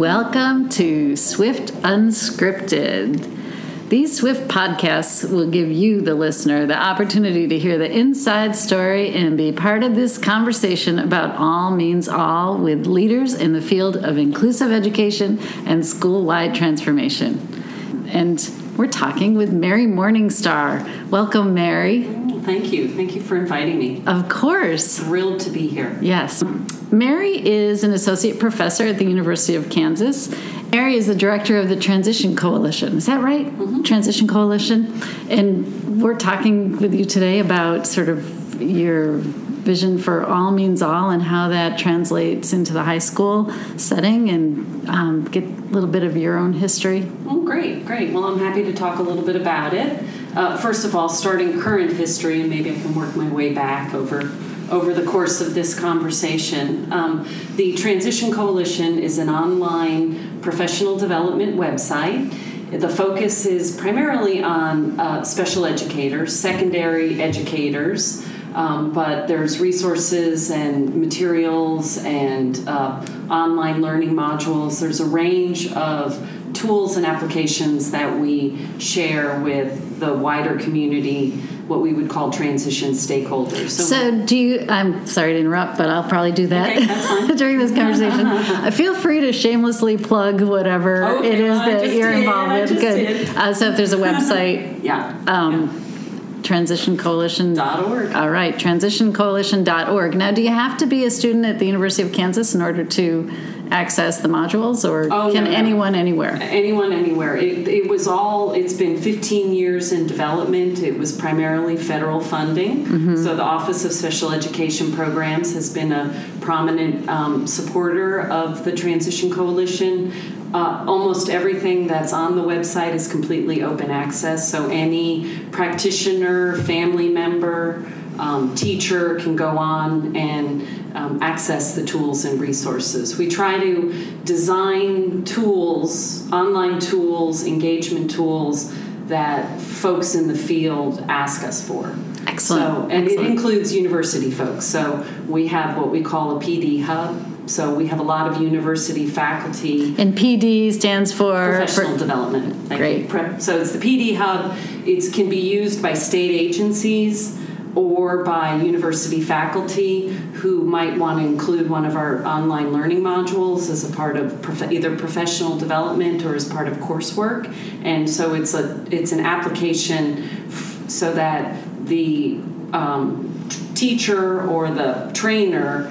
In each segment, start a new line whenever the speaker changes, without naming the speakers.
Welcome to Swift Unscripted. These Swift podcasts will give you, the listener, the opportunity to hear the inside story and be part of this conversation about all means all with leaders in the field of inclusive education and school wide transformation. And we're talking with Mary Morningstar. Welcome, Mary.
Thank you. Thank you for inviting me.
Of course.
Thrilled to be here.
Yes. Mary is an associate professor at the University of Kansas. Mary is the director of the Transition Coalition. Is that right? Mm-hmm. Transition Coalition. And we're talking with you today about sort of your vision for all means all and how that translates into the high school setting and um, get a little bit of your own history.
Oh, great, great. Well, I'm happy to talk a little bit about it. Uh, first of all, starting current history, and maybe I can work my way back over over the course of this conversation. Um, the Transition Coalition is an online professional development website. The focus is primarily on uh, special educators, secondary educators, um, but there's resources and materials and uh, online learning modules. There's a range of tools and applications that we share with the wider community what we would call transition stakeholders.
So, so do you? I'm sorry to interrupt, but I'll probably do that
okay,
during this conversation. uh, feel free to shamelessly plug whatever
okay,
it is
well,
that you're
did.
involved in. Good. Uh, so if there's a website,
yeah. Um,
yeah transitioncoalition.org. All right, transitioncoalition.org. Now, do you have to be a student at the University of Kansas in order to access the modules, or
oh,
can
no, no.
anyone anywhere?
Anyone anywhere. It, it, was all. It's been 15 years in development. It was primarily federal funding. Mm-hmm. So the Office of Special Education Programs has been a prominent um, supporter of the Transition Coalition. Uh, almost everything that's on the website is completely open access, so any practitioner, family member, um, teacher can go on and um, access the tools and resources. We try to design tools, online tools, engagement tools that folks in the field ask us for.
Excellent.
So, and
Excellent.
it includes university folks. So we have what we call a PD hub. So we have a lot of university faculty.
And PD stands for
professional
for,
development.
Great.
So it's the PD hub. It can be used by state agencies or by university faculty who might want to include one of our online learning modules as a part of prof- either professional development or as part of coursework. And so it's a it's an application f- so that the um, teacher or the trainer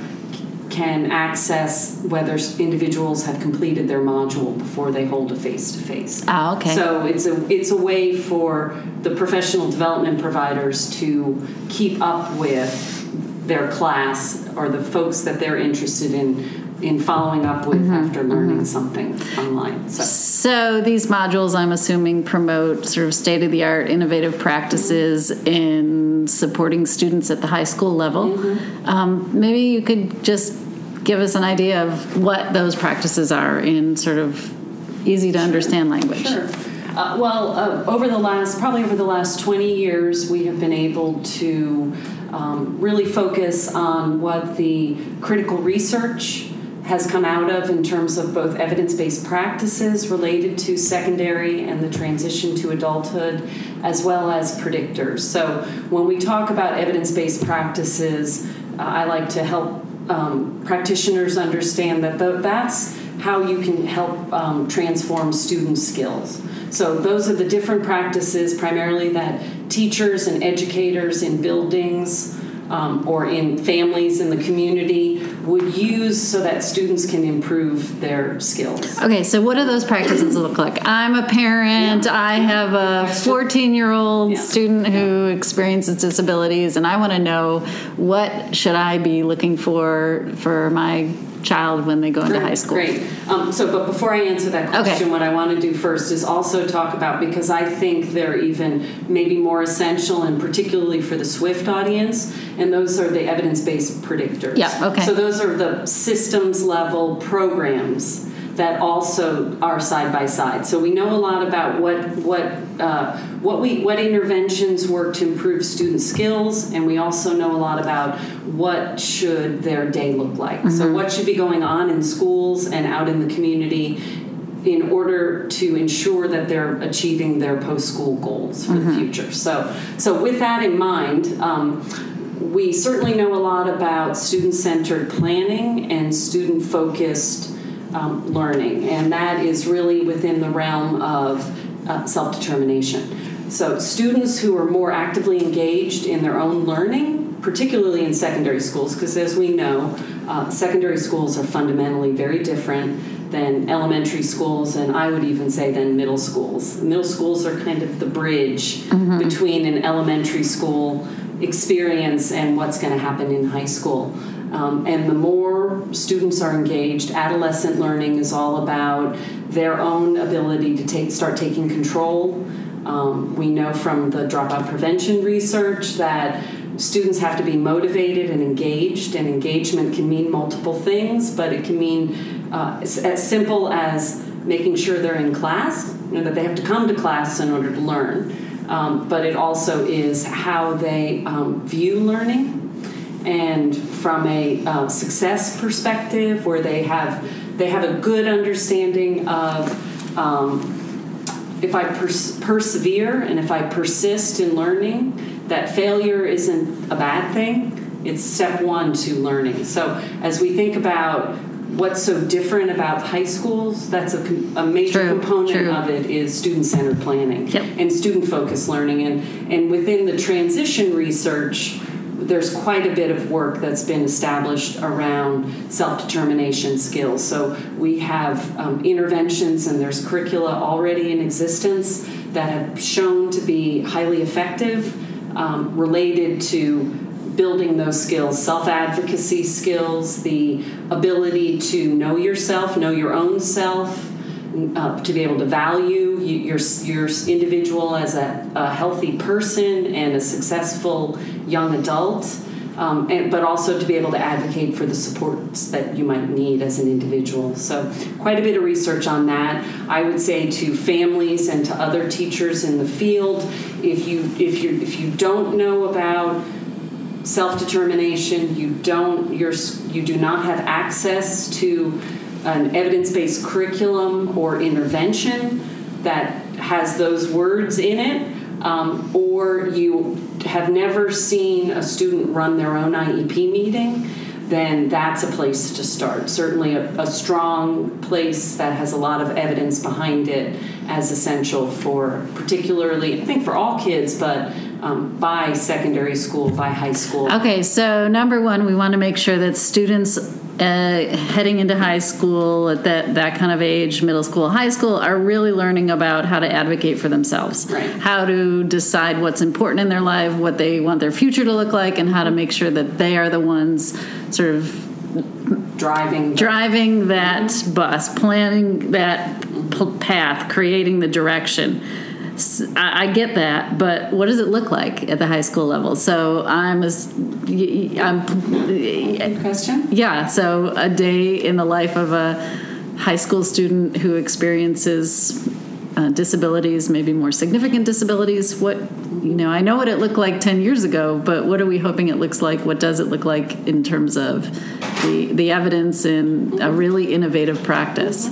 can access whether individuals have completed their module before they hold a face to face.
Ah, okay.
So it's a it's a way for the professional development providers to keep up with their class or the folks that they're interested in in following up with mm-hmm, after learning mm-hmm. something online. So.
so. these modules, I'm assuming, promote sort of state of the art, innovative practices mm-hmm. in supporting students at the high school level. Mm-hmm. Um, maybe you could just give us an idea of what those practices are in sort of easy to sure. understand language.
Sure. Uh, well, uh, over the last, probably over the last 20 years, we have been able to um, really focus on what the critical research has come out of in terms of both evidence based practices related to secondary and the transition to adulthood, as well as predictors. So, when we talk about evidence based practices, uh, I like to help um, practitioners understand that the, that's how you can help um, transform student skills. So, those are the different practices primarily that teachers and educators in buildings um, or in families in the community would use so that students can improve their skills.
Okay, so what do those practices look like? I'm a parent, yeah. I have a 14 year old student who experiences disabilities, and I want to know what should I be looking for for my child when they go into high school.
Great. Um, so, but before I answer that question,
okay.
what I want to do first is also talk about because I think they're even maybe more essential, and particularly for the SWIFT audience, and those are the evidence based predictors.
Yeah. Okay.
So those are the systems level programs that also are side by side. So we know a lot about what what uh, what we what interventions work to improve student skills, and we also know a lot about what should their day look like. Mm-hmm. So what should be going on in schools and out in the community in order to ensure that they're achieving their post-school goals for mm-hmm. the future. So, so with that in mind, um, we certainly know a lot about student-centered planning and student-focused um, learning, and that is really within the realm of uh, self-determination. So, students who are more actively engaged in their own learning, particularly in secondary schools, because as we know, uh, secondary schools are fundamentally very different than elementary schools, and I would even say than middle schools. Middle schools are kind of the bridge mm-hmm. between an elementary school experience and what's going to happen in high school. Um, and the more students are engaged, adolescent learning is all about their own ability to take, start taking control. Um, we know from the dropout prevention research that students have to be motivated and engaged, and engagement can mean multiple things, but it can mean uh, as simple as making sure they're in class, you know, that they have to come to class in order to learn. Um, but it also is how they um, view learning and from a uh, success perspective where they have they have a good understanding of um, if I pers- persevere and if I persist in learning that failure isn't a bad thing it's step one to learning so as we think about what's so different about high schools that's a, a major true, component true. of it is student-centered planning
yep.
and student-focused learning and, and within the transition research there's quite a bit of work that's been established around self-determination skills. So we have um, interventions and there's curricula already in existence that have shown to be highly effective um, related to building those skills self advocacy skills, the ability to know yourself, know your own self, uh, to be able to value your, your individual as a, a healthy person and a successful young adult. Um, and, but also to be able to advocate for the supports that you might need as an individual. So, quite a bit of research on that. I would say to families and to other teachers in the field, if you if you if you don't know about self-determination you don't you do not have access to an evidence-based curriculum or intervention that has those words in it um, or you have never seen a student run their own iep meeting then that's a place to start. Certainly, a, a, strong place that has a lot of evidence behind it as essential for, particularly, I think for all kids, but um, by secondary school, by high school.
Okay, so number one, we want to make sure that students uh, heading into high school at that, that kind of age, middle school, high school, are really learning about how to advocate for themselves,
right.
how to decide what's important in their life, what they want their future to look like, and how to make sure that they are the ones sort of
driving
driving that mm-hmm. bus, planning that path, creating the direction. I, get that, but what does it look like at the high school level? So I'm a, I'm
Good question.
Yeah, so a day in the life of a high school student who experiences uh, disabilities, maybe more significant disabilities. What you know, I know what it looked like ten years ago, but what are we hoping it looks like? What does it look like in terms of the the evidence in a really innovative practice?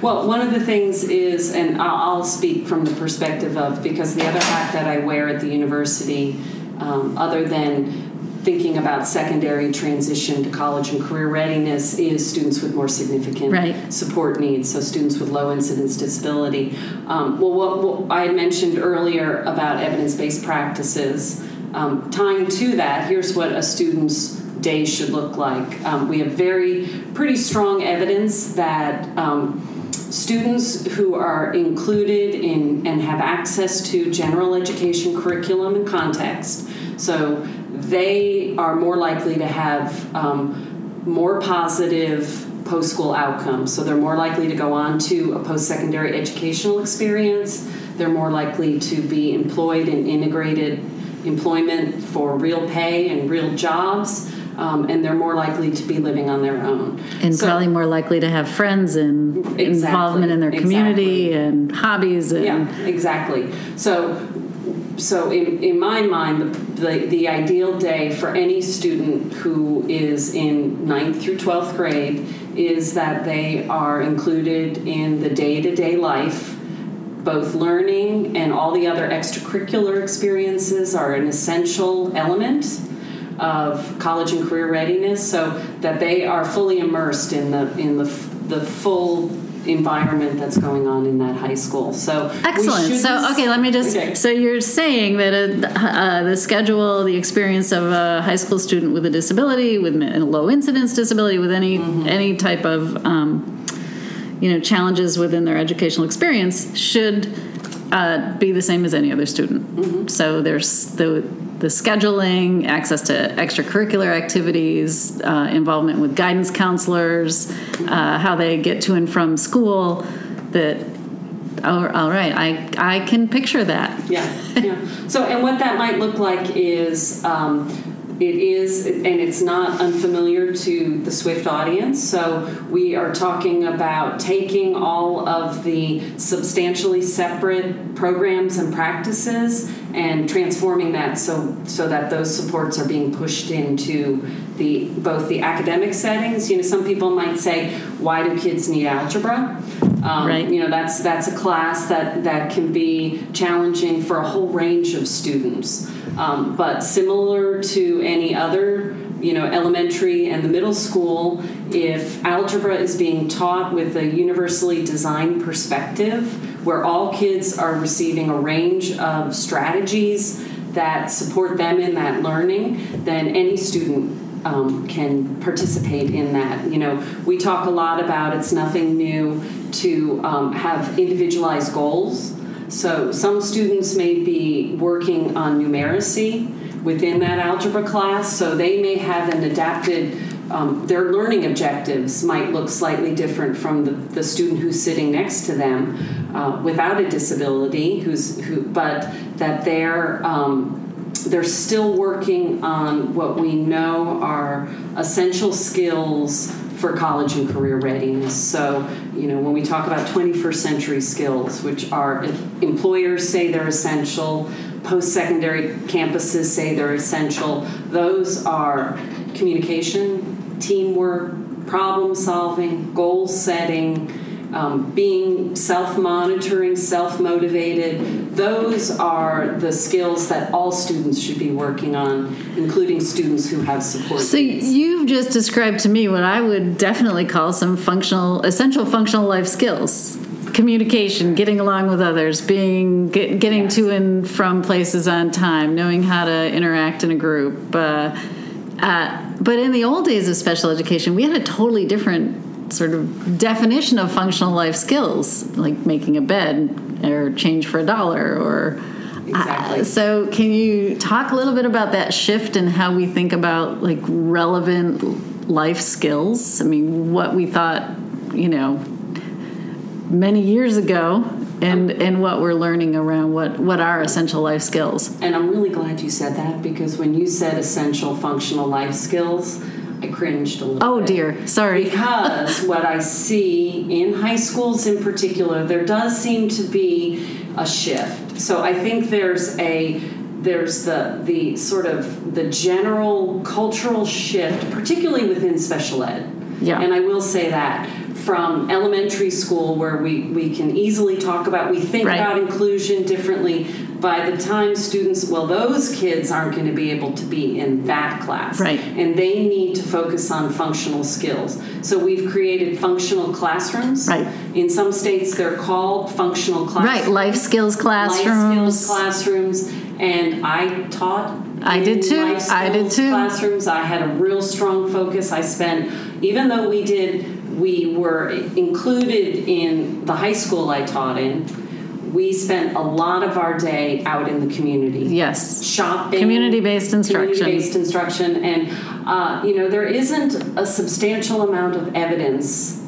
Well, one of the things is, and I'll, speak from the perspective of because the other hat that I wear at the university, um, other than thinking about secondary transition to college and career readiness is students with more significant
right.
support needs, so students with low incidence disability. Um, well, what, what, I had mentioned earlier about evidence based practices, um, tying to that, here's what a student's day should look like. Um, we have very pretty strong evidence that um, students who are included in and have access to general education curriculum and context. So they are more likely to have um, more positive post school outcomes. So they're more likely to go on to a post secondary educational experience. They're more likely to be employed in integrated employment for real pay and real jobs. um, and they're more likely to be living on their own.
And
So-
probably more likely to have friends and
Exactly,
involvement in their community and hobbies and
Yeah, exactly. So, so in, in my mind, the, the, the ideal day for any student who is in ninth through 12th grade is that they are included in the day to day life. Both learning and all the other extracurricular experiences are an essential element of college and career readiness, so that they are fully immersed in the in the the full environment that's going on in that high school. So
Excellent. So, okay, let me just.
Okay.
So, you're saying that a, uh, the schedule, the experience of a high school student with a disability, with a low incidence disability, with any
Mm-hmm.
any type of um, you know challenges within their educational experience should uh, be the same as any other student.
Mm-hmm.
So, there's the the scheduling, access to extracurricular activities, uh, involvement with guidance counselors, uh, how they get to and from school. That all right. I I can picture that.
Yeah, yeah. So, and what that might look like is um, it is, and it's not unfamiliar to the Swift audience. So, we are talking about taking all of the substantially separate programs and practices and transforming that so so that those supports are being pushed into the both the academic settings. You know, some people might say, "Why do kids need algebra?" Um,
Right.
You know, that's that's a class that that can be challenging for a whole range of students. Um, but similar to any other, you know, elementary and the middle school, if algebra is being taught with a universally designed perspective, where all kids are receiving a range of strategies that support them in that learning, then any student um, can participate in that. You know, we talk a lot about it's nothing new to um, have individualized goals. So some students may be working on numeracy within that algebra class, so they may have an adapted. Um, their learning objectives might look slightly different from the, the student who's sitting next to them uh, without a disability, who's who, but that they're um, they're still working on what we know are essential skills for college and career readiness. So, you know, when we talk about 21st century skills, which are employers say they're essential, post secondary campuses say they're essential, those are communication, teamwork, problem solving, goal setting. Um, being self monitoring, self motivated, those are the skills that all students should be working on, including students who have support
So
needs.
you've just described to me what I would definitely call some functional, essential functional life skills: communication, getting along with others, being get, getting to and from places on time, knowing how to interact in a group. Uh, uh, but in the old days of special education, we had a totally different sort of definition of functional life skills, like making a bed or change for a dollar or.
Exactly.
Uh, so, can you talk a little bit about that shift and how we think about like relevant life skills? I mean, what we thought, you know, many years ago, and and what we're learning around what what are essential life skills.
And I'm really glad you said that because when you said essential functional life skills, I cringed a little
Oh
bit.
dear, sorry.
because what I see in high schools in particular, there does seem to be a shift. So I think there's a there's the the sort of the general cultural shift, particularly within special ed.
Yeah.
And I will say that from elementary school where we, we can easily talk about we think
Right.
about inclusion differently by the time students well those kids aren't going to be able to be in that class
Right.
and they need to focus on functional skills. So we've created functional classrooms.
Right.
In some states, they're called functional classrooms.
Right, life skills classrooms.
Life skills classrooms, and I taught.
I did too.
Life
I did too.
Classrooms. I had a real strong focus. I spent, even though we did, we were included in the high school I taught in. We spent a lot of our day out in the community
Yes.
shopping,
Community-based instruction.
community-based instruction, and uh, you know there isn't a substantial amount of evidence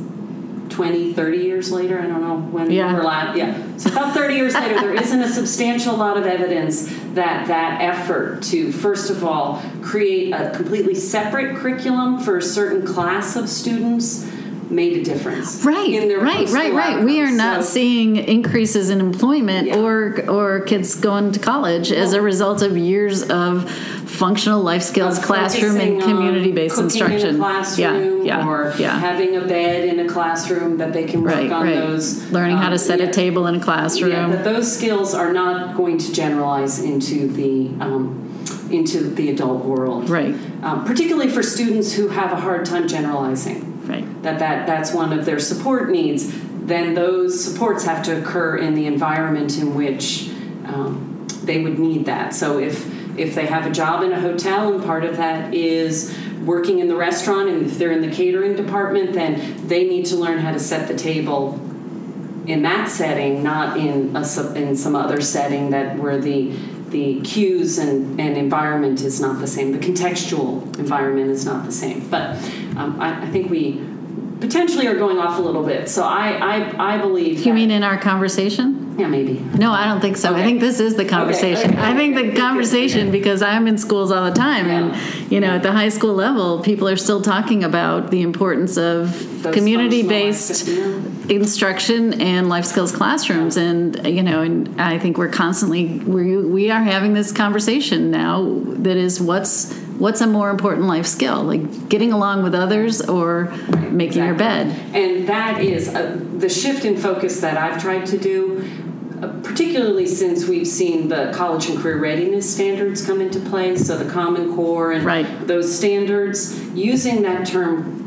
20, 30 years later. I don't know when
Yeah.
we're Yeah. So about 30 years later, there isn't a substantial lot of evidence that that effort to, first of all, create a completely separate curriculum for a certain class of students made a difference.
Right,
in their
right, right, right. We are not
So-
seeing increases in employment
Yeah.
or or kids going to college as a result of years of functional life skills classroom and community based instruction.
in a classroom
yeah, yeah,
or
yeah.
having a bed in a classroom that they can work
right,
on
right.
those.
Learning how
um,
to set
yeah.
a table in a classroom.
Yeah, that those skills are not going to generalize into the um, into the adult world.
Right.
Um, particularly for students who have a hard time generalizing.
Right.
That, that that's one of their support needs. Then those supports have to occur in the environment in which um, they would need that. So if if they have a job in a hotel and part of that is working in the restaurant and if they're in the catering department then they need to learn how to set the table in that setting, not in a in some other setting that where the the cues and, and environment is not the same. The contextual environment is not the same. But um, I, I think we potentially are going off a little bit. So I I, I believe.
you mean in our conversation?
Yeah, maybe.
No, I don't think so. I think this is the conversation.
okay,
I think the conversation because I'm in schools all the time,
Yeah.
and you know, at the high school level, people are still talking about the importance of
Those
community-based instruction and life skills classrooms, and you know, and I think we're constantly we we are having this conversation now that is what's what's a more important life skill, like getting along with others or making your bed.
And that is uh, the shift in focus that I've tried to do, uh, particularly since we've seen the college and career readiness standards come into play. So the Common Core and
Right.
those standards, using that term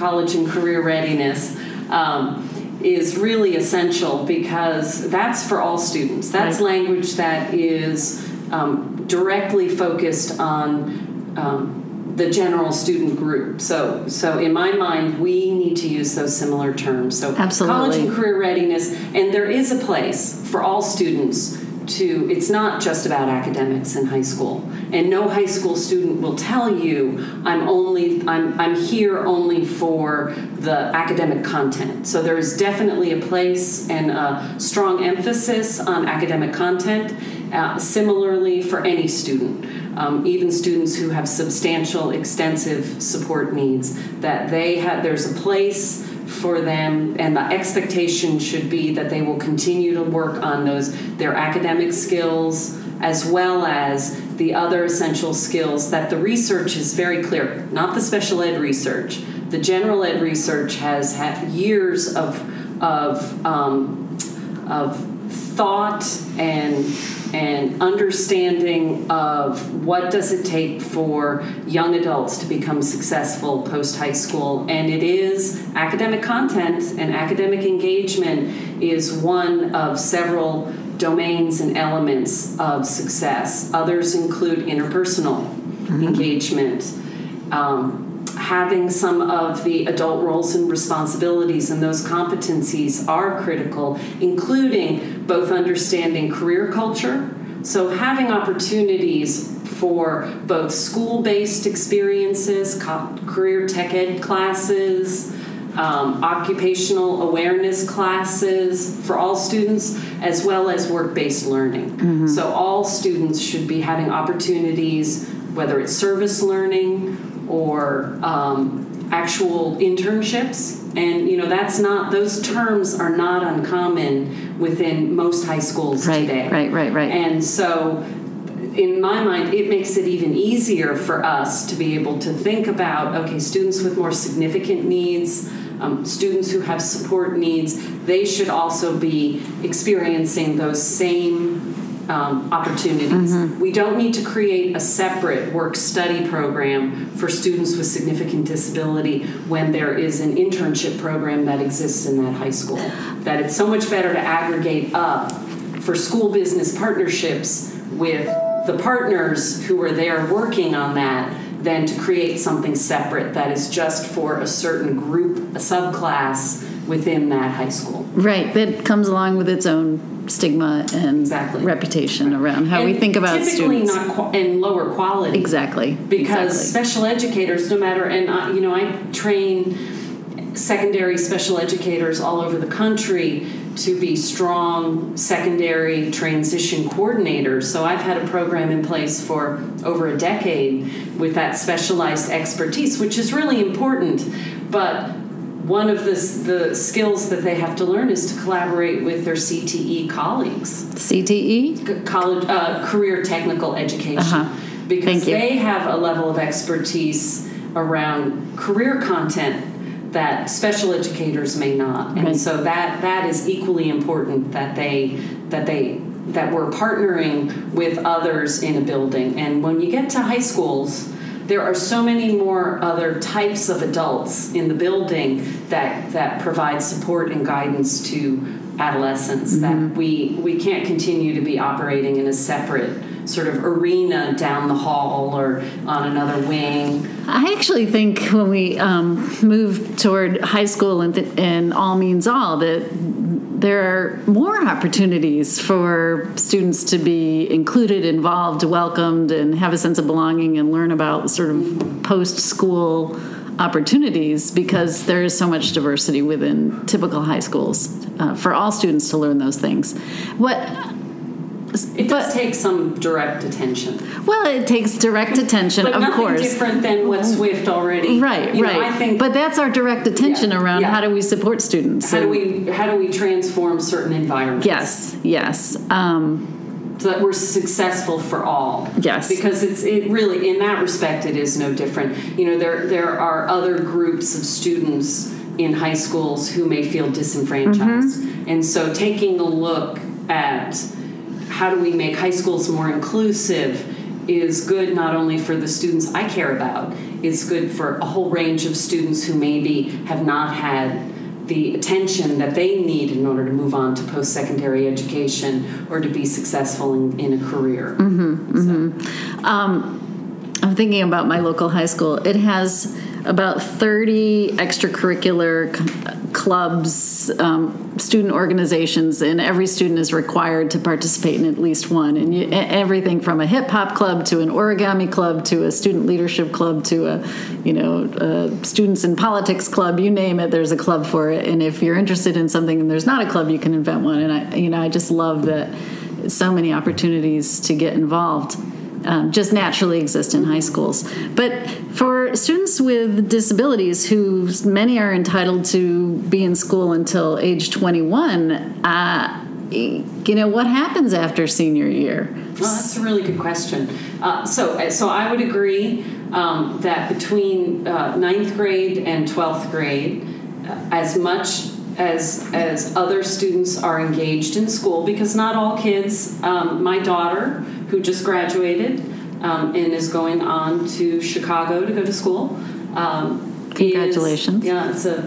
college and career readiness. Um, is really essential because that's for all students. That's
Right.
language that is um, directly focused on um, the general student group. So, so in my mind, we need to use those similar terms. So,
Absolutely.
college and career readiness, and there is a place for all students to. It's not just about academics in high school, and no high school student will tell you, "I'm only, I'm, I'm here only for the academic content." So there is definitely a place and a strong emphasis on academic content. Uh, similarly, for any student, um, even students who have substantial, extensive support needs, that they have there's a place for them, and the expectation should be that they will continue to work on those their academic skills as well as the other essential skills that the research is very clear. Not the special ed research. The general ed research has had years of of um, of thought and and understanding of what does it take for young adults to become successful post high school. And it is academic content and academic engagement is one of several domains and elements of success. Others include interpersonal engagement. Um, having some of the adult roles and responsibilities and those competencies are critical, including both understanding career culture, so having opportunities for both school based experiences, co- career tech ed classes. Um, occupational awareness classes for all students, as well as work based learning. So, all students should be having opportunities, whether it's service learning or um, actual internships and you know that's not those terms are not uncommon within most high schools
Right,
today
right, right, right.
and so in my mind it makes it even easier for us to be able to think about okay students with more significant needs um, students who have support needs they should also be experiencing those same um, opportunities. We don't need to create a separate work study program for students with significant disability when there is an internship program that exists in that high school. That it's so much better to aggregate up for school business partnerships with the partners who are there working on that than to create something separate that is just for a certain group, a subclass within that high school.
Right, that comes along with its own stigma and
Exactly.
reputation around how we think about
typically
students.
not qu- and lower quality.
exactly.
because
exactly.
special educators no matter and I, you know i train secondary special educators all over the country to be strong secondary transition coordinators. So I've had a program in place for over a decade with that specialized expertise, which is really important. But one of the, the skills that they have to learn is to collaborate with their CTE colleagues.
CTE?
College, uh, career technical education. Uh-huh. Because they have a level of expertise around career content that special educators may not and so that that is equally important that they that they that we're partnering with others in a building and when you get to high schools there are so many more other types of adults in the building that that provide support and guidance to adolescents mm-hmm. that we we can't continue to be operating in a separate sort of arena down the hall or on another wing.
I actually think when we um, move toward high school and, th- and all means all, that there are more opportunities for students to be included, involved, welcomed, and have a sense of belonging and learn about sort of post school opportunities because there is so much diversity within typical high schools uh, for all students to learn those things. What
it does but, take some direct attention.
Well, it takes direct attention,
but
of
nothing
course.
different than what Swift already.
Right, you right. Know, I think, but that's our direct attention yeah, around yeah. how do we support students?
How and, do we how do we transform certain environments?
Yes, yes. Um,
so that we're successful for all.
Yes.
Because it's it really in that respect it is no different. You know, there there are other groups of students in high schools who may feel disenfranchised. Mm-hmm. And so taking a look at how do we make high schools more inclusive is good not only for the students I care about, it's good for a whole range of students who maybe have not had the attention that they need in order to move on to post secondary education or to be successful in, in a career.
Mm-hmm, so. mm-hmm. Um, I'm thinking about my local high school. It has about 30 extracurricular clubs, um, student organizations, and every student is required to participate in at least one. And you, everything from a hip hop club to an origami club to a student leadership club to a, you know, a students in politics club, you name it, there's a club for it. And if you're interested in something and there's not a club, you can invent one. And I, you know, I just love that so many opportunities to get involved um, just naturally exist in high schools. But for students with disabilities, who many are entitled to be in school until age 21, uh, you know, what happens after senior year?
Well, that's a really good question. Uh, so, so I would agree um, that between uh, ninth grade and 12th grade, uh, as much as as other students are engaged in school because not all kids um, my daughter who just graduated um, and is going on to Chicago to go to school. Um,
Congratulations!
Is, yeah, it's a,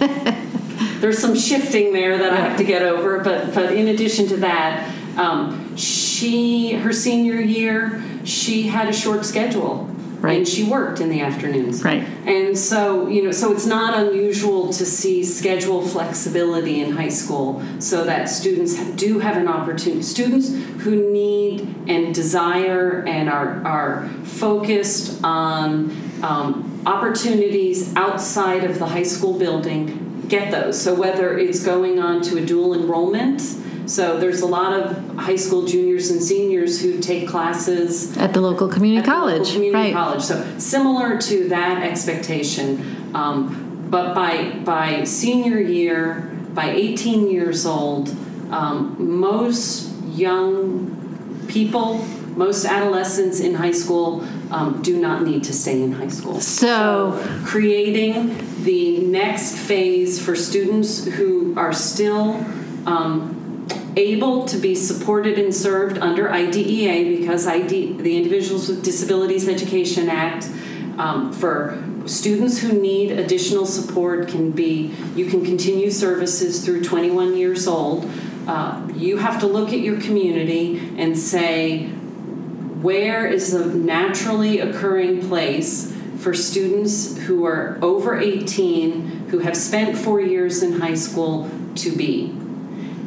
a there's some shifting there that I have to get over, but but in addition to that, um, she her senior year she had a short schedule
Right.
And she worked in the afternoons.
Right.
And so, you know, so it's not unusual to see schedule flexibility in high school so that students do have an opportunity. Students who need and desire and are, are focused on um, opportunities outside of the high school building get those. So whether it's going on to a dual enrollment, so there's a lot of high school juniors and seniors who take classes
at the local community college.
Local community
right.
college. So similar to that expectation, um, but by by senior year, by 18 years old, um, most young people, most adolescents in high school um, do not need to stay in high school.
So,
so, creating the next phase for students who are still um, able to be supported and served under IDEA because ID, the Individuals with Disabilities Education Act um, for students who need additional support can be you can continue services through 21 years old. Uh, you have to look at your community and say where is the naturally occurring place for students who are over 18 who have spent four years in high school to be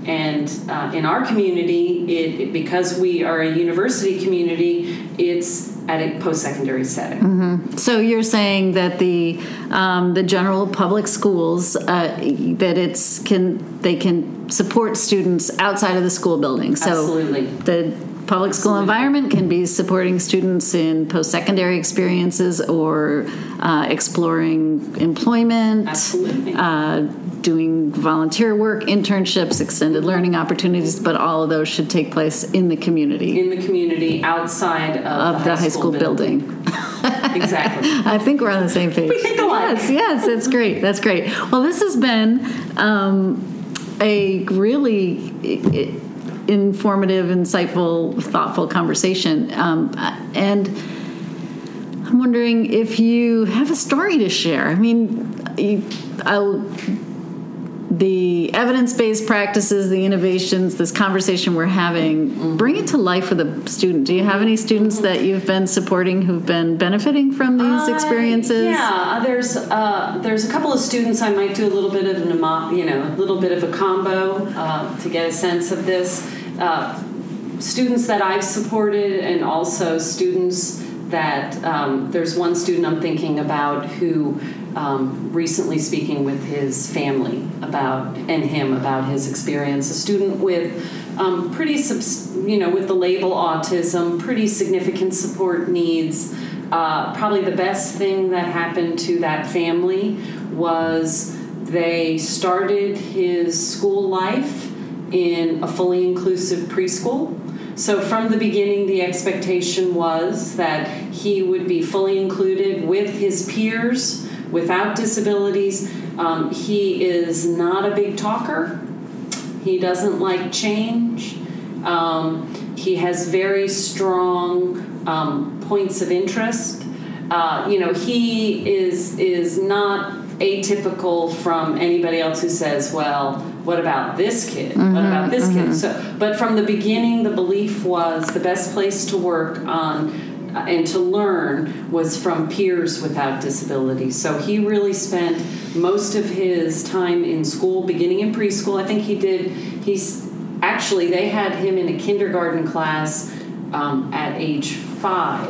And uh, in our community, it, it, because we are a university community, it's at a post-secondary setting.
Mm-hmm. So you're saying that the um, the general public schools uh, that it's can they can support students outside of the school building. So
Absolutely.
the public school environment can be supporting students in post-secondary experiences or uh, exploring employment.
Absolutely.
Uh, doing volunteer work, internships, extended learning opportunities, but all of those should take place in the community.
In the community outside of,
of the, high school, school building.
building. exactly.
I think we're on the same page.
We think alike.
Yes, yes, that's great. That's great. Well, this has been um, a really informative, insightful, thoughtful conversation. Um, and I'm wondering if you have a story to share. I mean, I'll the evidence-based practices the innovations this conversation we're having mm-hmm. bring it to life with a student do you have any students that you've been supporting who've been benefiting from these uh, experiences
yeah there's uh, there's a couple of students i might do a little bit of an you know a little bit of a combo uh, to get a sense of this uh, students that i've supported and also students that um, there's one student i'm thinking about who um, recently speaking with his family about and him about his experience. A student with um, pretty, subs- you know, with the label autism, pretty significant support needs. Uh, probably the best thing that happened to that family was they started his school life in a fully inclusive preschool. So, from the beginning, the expectation was that he would be fully included with his peers without disabilities. Um, he is not a big talker. He doesn't like change. Um, he has very strong um, points of interest. Uh, you know, he is is not atypical from anybody else who says, "Well, what about this kid? Mm-hmm, what about this mm-hmm. kid?" So, but from the beginning, the belief was the best place to work on and to learn was from peers without disabilities. So he really spent most of his time in school, beginning in preschool. I think he did, he's actually, they had him in a kindergarten class um, at age five,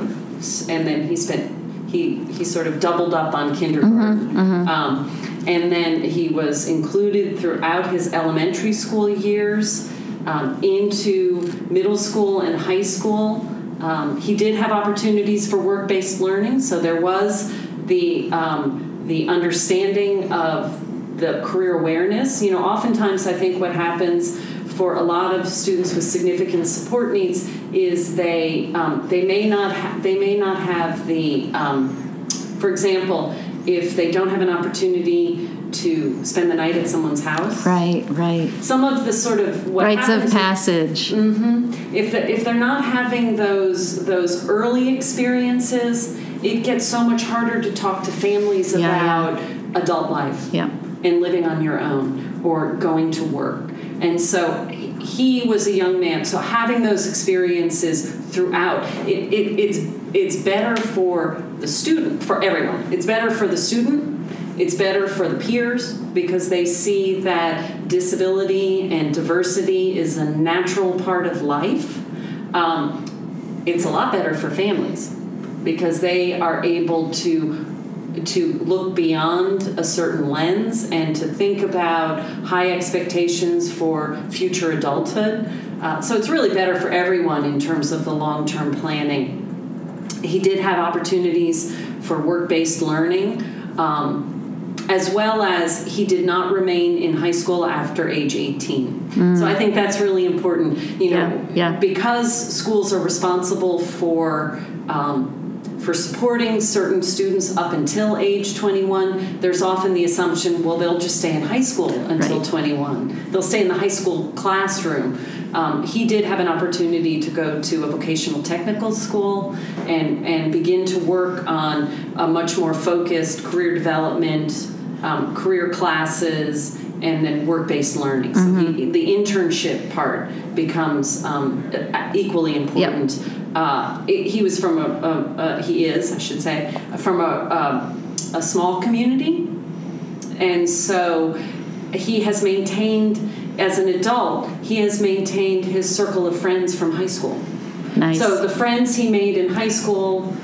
and then he spent, he, he sort of doubled up on kindergarten. Mm-hmm, mm-hmm. Um, and then he was included throughout his elementary school years um, into middle school and high school. Um, he did have opportunities for work-based learning, so there was the um, the understanding of the career awareness. You know, oftentimes I think what happens for a lot of students with significant support needs is they um, they may not ha- they may not have the um, for example if they don't have an opportunity to spend the night at someone's house.
Right, right.
Some of the sort of
rites of passage.
mm-hmm, if the, if they're not having those those early experiences, it gets so much harder to talk to families yeah, about adult life.
Yeah.
And living on your own or going to work. And so he was a young man, so having those experiences throughout, it, it, it's it's better for the student, for everyone. It's better for the student it's better for the peers because they see that disability and diversity is a natural part of life. Um, it's a lot better for families because they are able to to look beyond a certain lens and to think about high expectations for future adulthood. Uh, so it's really better for everyone in terms of the long term planning. He did have opportunities for work based learning. Um, as well as he did not remain in high school after age 18. Mm. So I think that's really important. You know,
yeah, yeah.
because schools are responsible for um, for supporting certain students up until age 21, there's often the assumption, well, they'll just stay in high school until right. 21. They'll stay in the high school classroom. Um, he did have an opportunity to go to a vocational technical school and, and begin to work on a much more focused career development um, career classes, and then work-based learning. So mm-hmm. the, the, internship part becomes um, equally important. Yep. Uh, it, he was from a, a, a, he is, I should say, from a, a small community, and so he has maintained as an adult, he has maintained his circle of friends from high school.
Nice.
So the friends he made in high school,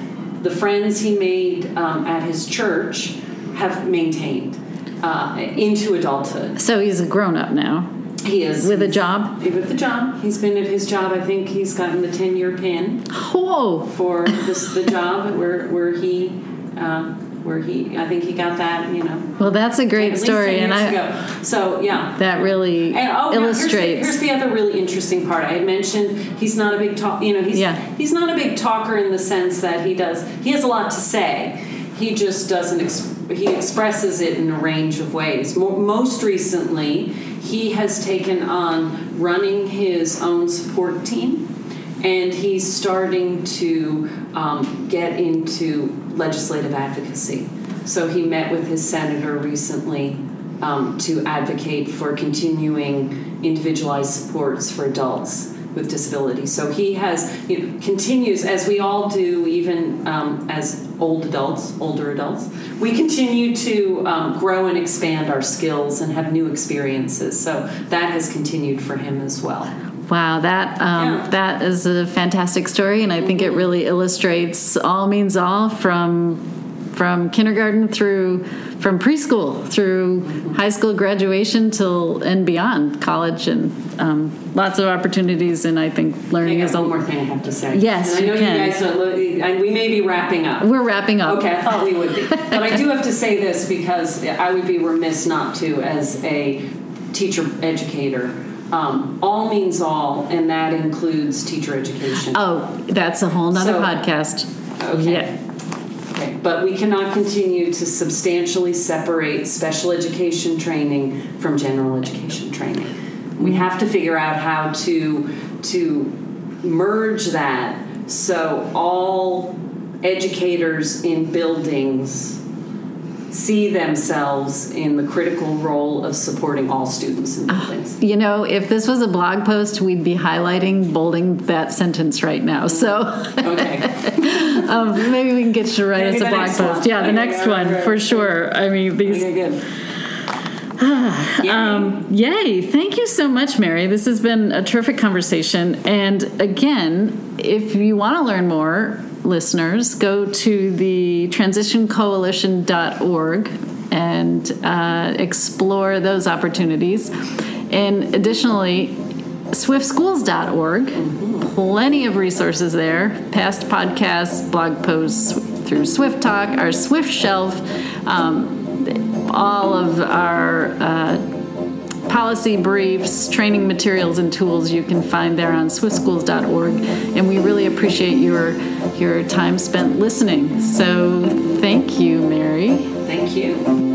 the friends he made um, at his church, have maintained uh, into adulthood.
So he's a grown up now
He is
with a job.
with the job. He's been at his job. I think he's gotten the ten year pin
Whoa.
for this the job where where he. Uh, where he, I think he got that, you know,
Well, that's a
at
great story,
10
and I
ago. So yeah,
that really
and oh, now here's the-
illustrates.
Here's the, other really interesting part. I had mentioned he's not a big talk. You know, he's
Yeah.
he's not a big talker in the sense that he does. He has a lot to say. He just doesn't. Ex- he expresses it in a range of ways. Mo- most recently, he has taken on running his own support team, and he's starting to um, get into legislative advocacy. So he met with his senator recently um, to advocate for continuing individualized supports for adults with disabilities. So he has you know, continues as we all do, even um, as old adults, older adults. We continue to um, grow and expand our skills and have new experiences. So that has continued for him as well.
Wow, that um,
Yeah. Mm-hmm.
that is a fantastic story, and I think it really illustrates all means all from from kindergarten through from preschool through
Mm-hmm.
high school graduation till and beyond college and um, lots of opportunities and I think
I
learning is
got
a
one more thing I have to say.
Yes,
and I
you
know
can.
you guys. Don't, we may be wrapping up.
we're wrapping up.
Okay, I thought we would be. But I do have to say this because I would be remiss not to as a teacher educator. Um, all means all, and that includes teacher education.
Oh, that's a whole nother
So-
podcast.
Okay.
Yeah.
Okay, But we cannot continue to substantially separate special education training from general education training. We have to figure out how to to merge that so all educators in buildings see themselves in the critical role of supporting all students in buildings.
You know, if this was a blog post, we'd be highlighting, bolding that sentence right now. So
Okay.
um, maybe we can get you to write
Maybe
us a blog post.
one.
Yeah, the
Okay,
next
right,
one
right,
for
right.
sure. I mean, these.
Okay.
Um, yay! Thank you so much, Mary. This has been a terrific conversation. And again, if you want to learn more, listeners, go to the transitioncoalition.org and uh, explore those opportunities. And additionally, swiftschools.org. Plenty of resources there. Past podcasts, blog posts through Swift Talk, our Swift Shelf, um, all of our uh, policy briefs, training materials, and tools you can find there on swiftschools.org. And we really appreciate your your time spent listening. So thank you, Mary.
Thank you.